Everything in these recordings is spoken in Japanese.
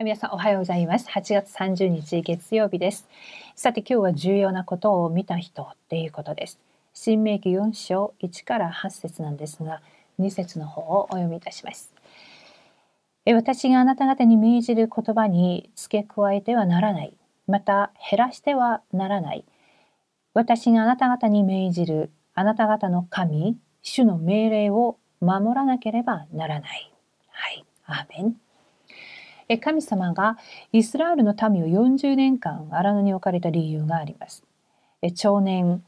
皆さんおはようございます。8月30日月曜日です。さて今日は重要なことを見た人っていうことです。新明記4章1から8節なんですが、2節の方をお読みいたします。私があなた方に命じる言葉に付け加えてはならない。また減らしてはならない。私があなた方に命じるあなた方の神、主の命令を守らなければならない。はい。アーメン。神様がイスラエルの民を40年間荒野に置かれた理由があります。長年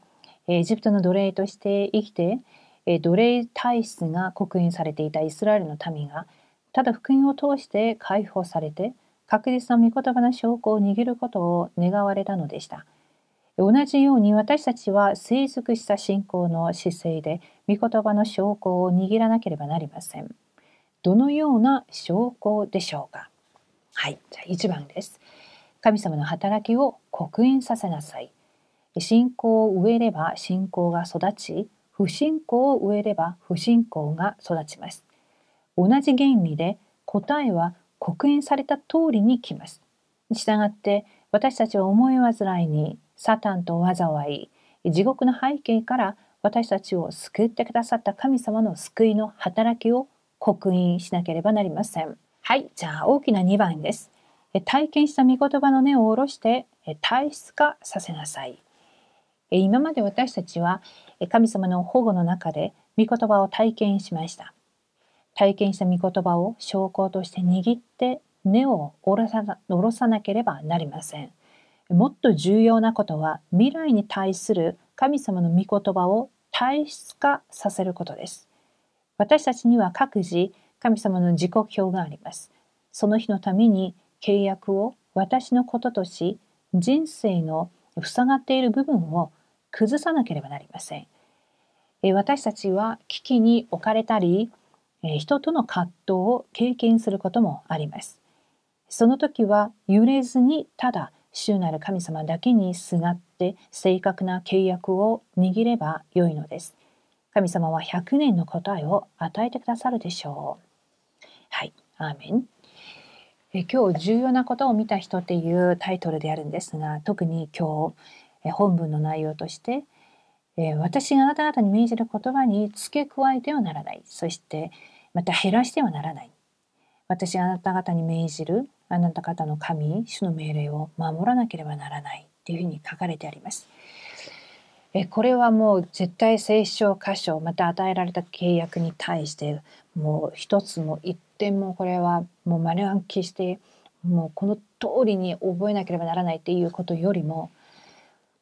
エジプトの奴隷として生きて奴隷体質が刻印されていたイスラエルの民がただ福音を通して解放されて確実な御言葉の証拠を握ることを願われたのでした。同じように私たちは成熟した信仰の姿勢で御言葉の証拠を握らなければなりません。どのような証拠でしょうかはい、じゃあ1番です。神様の働きを刻印させなさい。信仰を植えれば信仰が育ち、不信仰を植えれば不信仰が育ちます。同じ原理で答えは刻印された通りに来ます。したがって私たちは思い煩いにサタンと災い、地獄の背景から私たちを救ってくださった神様の救いの働きを刻印しなければなりません。はい、じゃあ大きな2番です。体験した御言葉の根を下ろして体質化させなさい。今まで私たちは神様の保護の中で御言葉を体験しました。体験した御言葉を証拠として握って根を下ろさ下ろさなければなりません。もっと重要なことは未来に対する神様の御言葉を体質化させることです。私たちには各自神様の時刻表があります。その日のために契約を私のこととし、人生の塞がっている部分を崩さなければなりません。私たちは危機に置かれたり、人との葛藤を経験することもあります。その時は揺れずにただ主なる神様だけにすがって正確な契約を握ればよいのです。神様は100年の答えを与えてくださるでしょう。はい、アーメン。え今日重要なことを見た人っていうタイトルであるんですが、特に今日本文の内容として、え私があなた方に命じる言葉に付け加えてはならない。そしてまた減らしてはならない。私があなた方に命じるあなた方の神、主の命令を守らなければならないっていうふうに書かれてあります。えこれはもう絶対聖書箇所また与えられた契約に対してもう一つも一点もこれはもう丸暗記してもうこの通りに覚えなければならないっていうことよりも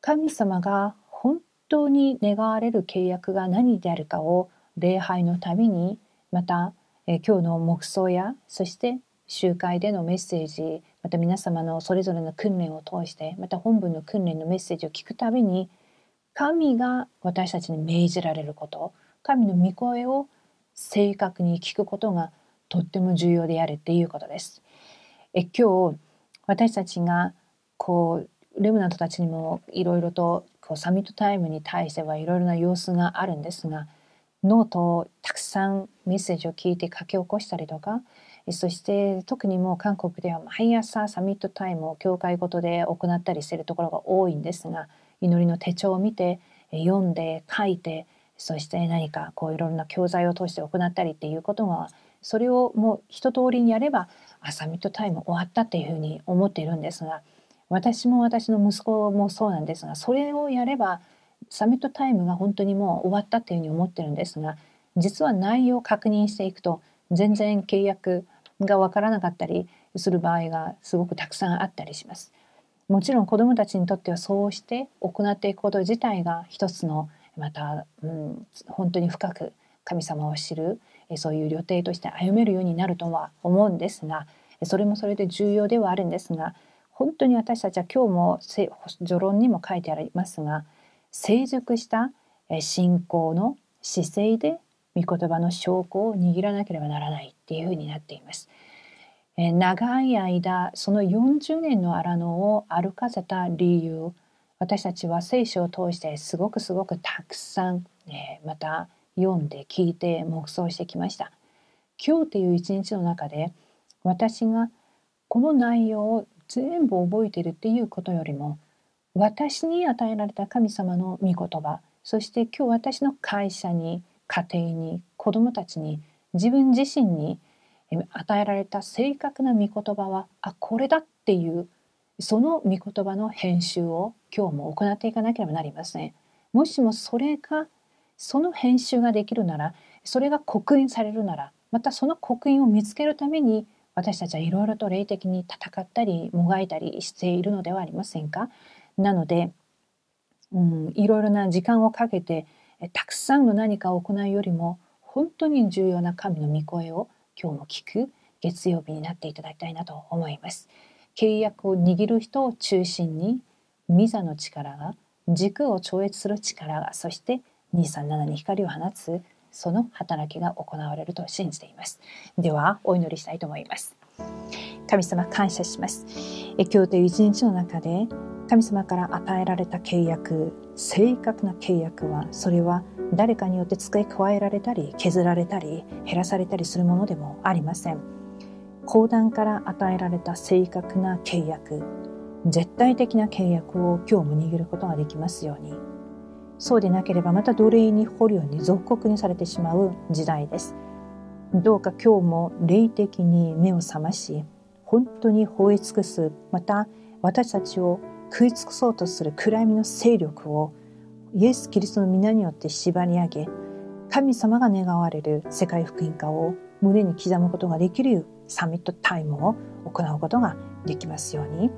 神様が本当に願われる契約が何であるかを礼拝のたびにまたえ今日の黙想やそして集会でのメッセージまた皆様のそれぞれの訓練を通してまた本文の訓練のメッセージを聞くたびに神が私たちに命じられること神の御声を正確に聞くことがとっても重要であるっていうことです。え今日私たちがこうレムナントたちにもいろいろとこうサミットタイムに対してはいろいろな様子があるんですがノートをたくさんメッセージを聞いて書き起こしたりとかそして特にもう韓国では毎朝サミットタイムを教会ごとで行ったりしているところが多いんですが祈りの手帳を見て読んで書いてそして何かこういろいろな教材を通して行ったりっていうことがそれをもう一通りにやればあサミットタイム終わったっていうふうに思っているんですが私も私の息子もそうなんですがそれをやればサミットタイムが本当にもう終わったっていうふうに思ってるんですが実は内容を確認していくと全然契約がわからなかったりする場合がすごくたくさんあったりします。もちろん子どもたちにとってはそうして行っていくこと自体が一つのまた、うん、本当に深く神様を知るそういう予定として歩めるようになるとは思うんですがそれもそれで重要ではあるんですが本当に私たちは今日も序論にも書いてありますが成熟した信仰の姿勢で御言葉の証拠を握らなければならないっていうふうになっています。え長い間その40年の荒野を歩かせた理由私たちは聖書を通してすごくすごくたくさん、えまた読んで聞いて黙想してきました。今日という一日の中で私がこの内容を全部覚えてるっていうことよりも私に与えられた神様の御言葉そして今日私の会社に家庭に子供たちに自分自身に与えられた正確な御言葉はあこれだっていうその御言葉の編集を今日も行っていかなければなりません。もしもそれがその編集ができるならそれが刻印されるならまたその刻印を見つけるために私たちはいろいろと霊的に戦ったりもがいたりしているのではありませんか？なので、いろいろな時間をかけてたくさんの何かを行うよりも本当に重要な神の御声を今日も聞く月曜日になっていただきたいなと思います。契約を握る人を中心にミザの力が軸を超越する力がそして237に光を放つその働きが行われると信じています。ではお祈りしたいと思います。神様感謝します。え今日という一日の中で神様から与えられた契約正確な契約はそれは誰かによって付け加えられたり削られたり減らされたりするものでもありません。講談から与えられた正確な契約絶対的な契約を今日も握ることができますように。そうでなければまた奴隷に捕虜に属国にされてしまう時代です。どうか今日も霊的に目を覚まし本当に吠え尽くすまた私たちを食い尽くそうとする暗闇の勢力をイエス・キリストの皆によって縛り上げ神様が願われる世界福音化を胸に刻むことができるサミットタイムを行うことができますように。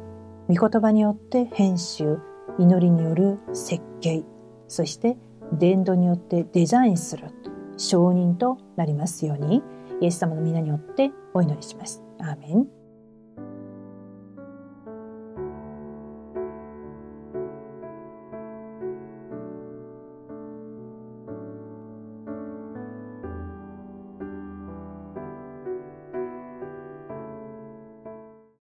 御言葉によって編集祈りによる設計そして伝道によってデザインする承認となりますように。イエス様の皆によってお祈りします。アーメン。